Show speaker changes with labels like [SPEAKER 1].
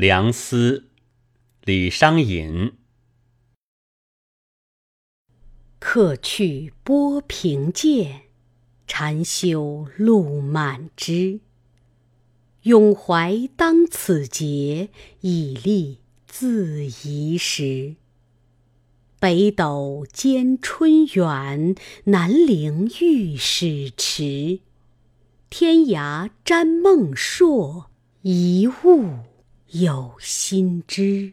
[SPEAKER 1] 梁思，李商隐。
[SPEAKER 2] 客去波平见，禅修路满枝。咏怀当此节，以立自宜时。北斗兼春远，南陵遇史迟。天涯瞻梦朔，一物有心知。